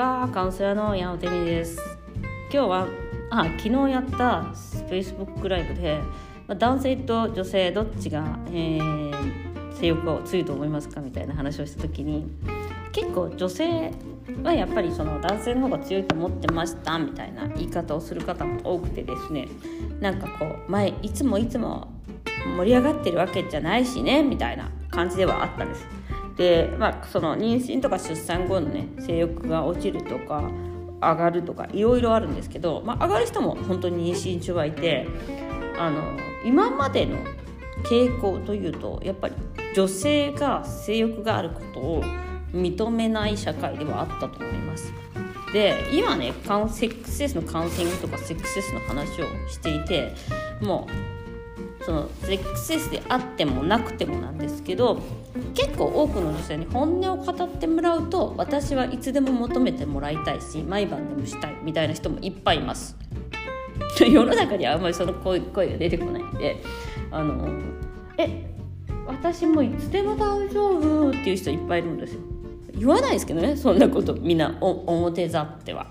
はカウンセラーの山本美です今日はあ昨日やった Facebook ライブで、ま、男性と女性どっちが、えー、性欲が強いと思いますかみたいな話をした時に結構女性はやっぱりその男性の方が強いと思ってましたみたいな言い方をする方も多くてですねなんかこう前いつもいつも盛り上がってるわけじゃないしねみたいな感じではあったんです。で、まあ、その妊娠とか出産後のね性欲が落ちるとか上がるとかいろいろあるんですけど、まあ、上がる人も本当に妊娠中はいてあの今までの傾向というとやっぱり女性が性欲があることを認めない社会ではあったと思います。で今ねセックスレスのカウンセリングとかセックスレスの話をしていてもうそのセックスレスであってもなくてもなんですけど結構多くの女性に本音を語ってもらうと私はいつでも求めてもらいたいし毎晩でもしたいみたいな人もいっぱいいます。世の中にはあんまりその声声が出てこないんであのえ私もいつでも大丈夫っていう人いっぱいいるんですよ。言わないですけどねそんなことみんな表ざっては。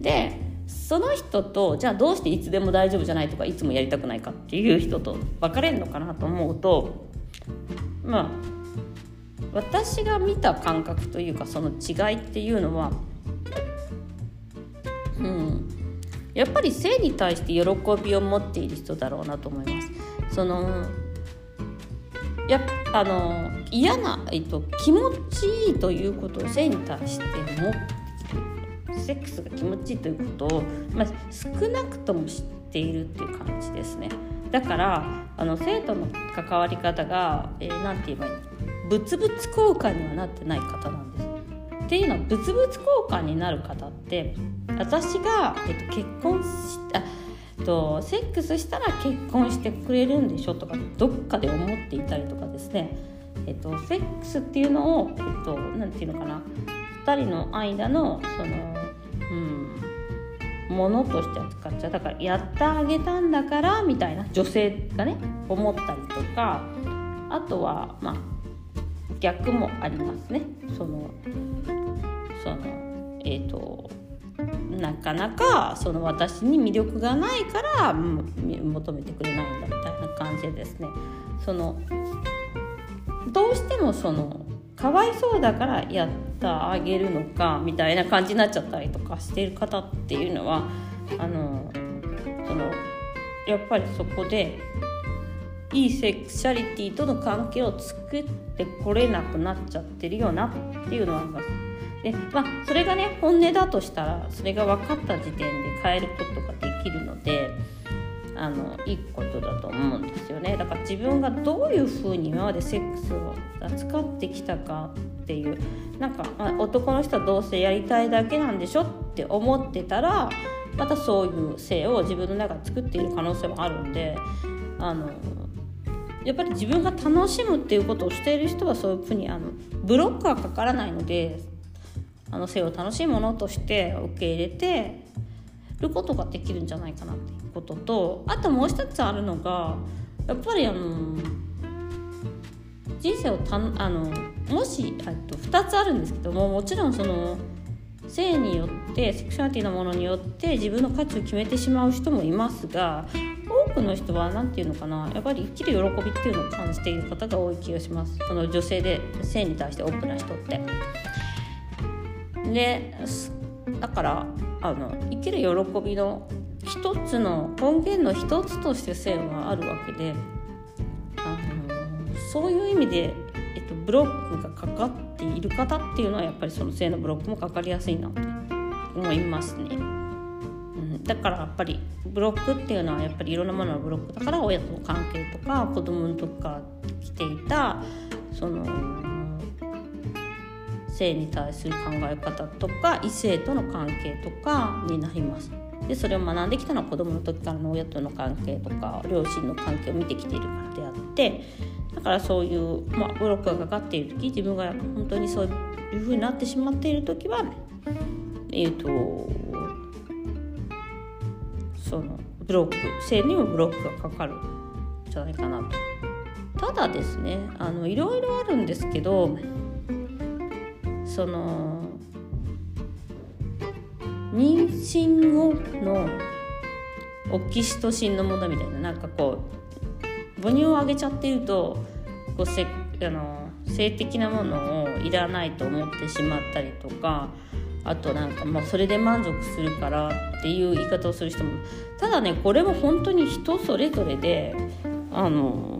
でその人とじゃあどうしていつでも大丈夫じゃないとかいつもやりたくないかっていう人と別れるのかなと思うとまあ私が見た感覚というかその違いっていうのはうんやっぱり性に対して喜びを持っている人だろうなと思います。そのやあの嫌な、えっと、気持ちいいということを性に対して持っセックスが気持ちいいということを、まあ、少なくとも知っているっていう感じですね。だからあの生徒の関わり方が何、えー、て言えばいい物々交換にはなってない方なんです。っていうのは物々交換になる方って私が、えっと、結婚したとセックスしたら結婚してくれるんでしょとかどっかで思っていたりとかですね、えっと、セックスっていうのを、えっと、なんていうのかな？2人の間のその、ものとして扱っちゃうだからやってあげたんだからみたいな女性がね思ったりとかあとはまあ逆もありますね。そのそのえっ、ー、となかなかその私に魅力がないから求めてくれないんだみたいな感じでですねそのどうしてもそのかわいそうだからやってあげるのかみたいな感じになっちゃったりとかしている方っていうのはあのそのやっぱりそこでいいセクシャリティとの関係を作ってこれなくなっちゃってるよなっていうのはあります。でまあそれがね本音だとしたらそれが分かった時点で変えることができるのであのいいことだと思うんですよね。だから自分がどういうふうに今までセックスを扱ってきたかっていうなんか、まあ、男の人はどうせやりたいだけなんでしょって思ってたらまたそういう性を自分の中で作っている可能性もあるんであのやっぱり自分が楽しむっていうことをしている人はそういうふうにあのブロックはかからないのであの性を楽しいものとして受け入れてることができるんじゃないかなってこととあともう一つあるのがやっぱりあの人生をたあのもしと2つあるんですけどももちろんその性によってセクシュアリティのものによって自分の価値を決めてしまう人もいますが多くの人は何て言うのかなやっぱり生きる喜びっていうのを感じている方が多い気がしますその女性で性に対してオープンな人って。でだからあの生きる喜びの一つの根源の一つとして性はあるわけであのそういう意味で、えっと、ブロックがかかっている方っていうのはやっぱりその性のブロックもかかりやすいなと思いますね。うん、だからやっぱりブロックっていうのはやっぱりいろんなもののブロックだから親との関係とか子供の時から来ていたその性に対する考え方とか異性との関係とかになります。でそれを学んできたのは子どもの時からの親との関係とか両親の関係を見てきているからであってだからそういう、まあ、ブロックがかかっている時自分が本当にそういうふうになってしまっている時はえっ、ー、とそのブロック性にもブロックがかかるんじゃないかなと。ただですねあのいろいろあるんですけどその妊娠後のオキシトシンのものみたいななんかこう母乳をあげちゃってるとこうせあの性的なものをいらないと思ってしまったりとかあとなんかまあそれで満足するからっていう言い方をする人もただねこれも本当に人それぞれであの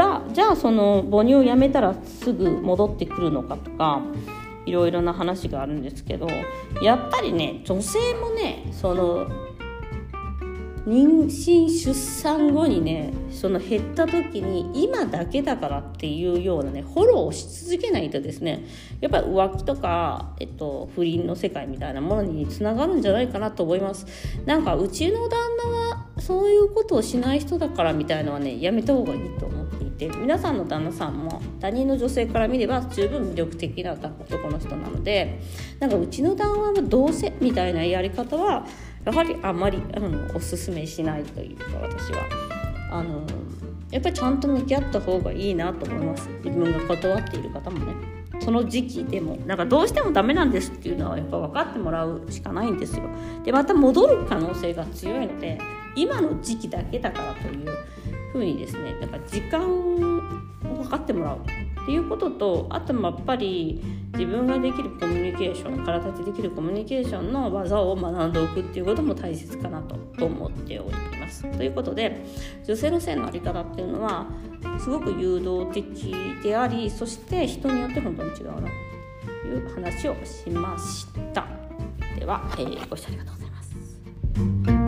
だじゃあその母乳をやめたらすぐ戻ってくるのかとかいろいろな話があるんですけどやっぱりね女性もねその妊娠出産後にねその減った時に今だけだからっていうようなねフォローをし続けないとですねやっぱり浮気とか、えっと、不倫の世界みたいなものにつながるんじゃないかなと思います。なんかうちの旦那はそういうことをしない人だからみたいのはねやめた方がいいと思って皆さんの旦那さんも他人の女性から見れば十分魅力的な男の人なのでなんかうちの旦那はどうせみたいなやり方はやはりあまりあのおすすめしないというか私は。あのやっぱりちゃんと向き合った方がいいなと思います。自分が断っている方もね。その時期でもなんかどうしてもダメなんですっていうのはやっぱ分かってもらうしかないんですよ。でまた戻る可能性が強いので今の時期だけだからというふうにですねなんか時間を分かってもらうっていうこととあとやっぱり自分ができるコミュニケーション体でできるコミュニケーションの技を学んでおくっていうことも大切かなと思っております。ということで女性の性の在り方っていうのはすごく誘導的でありそして人によって本当に違うなという話をしました。では、えー、ご視聴ありがとうございます。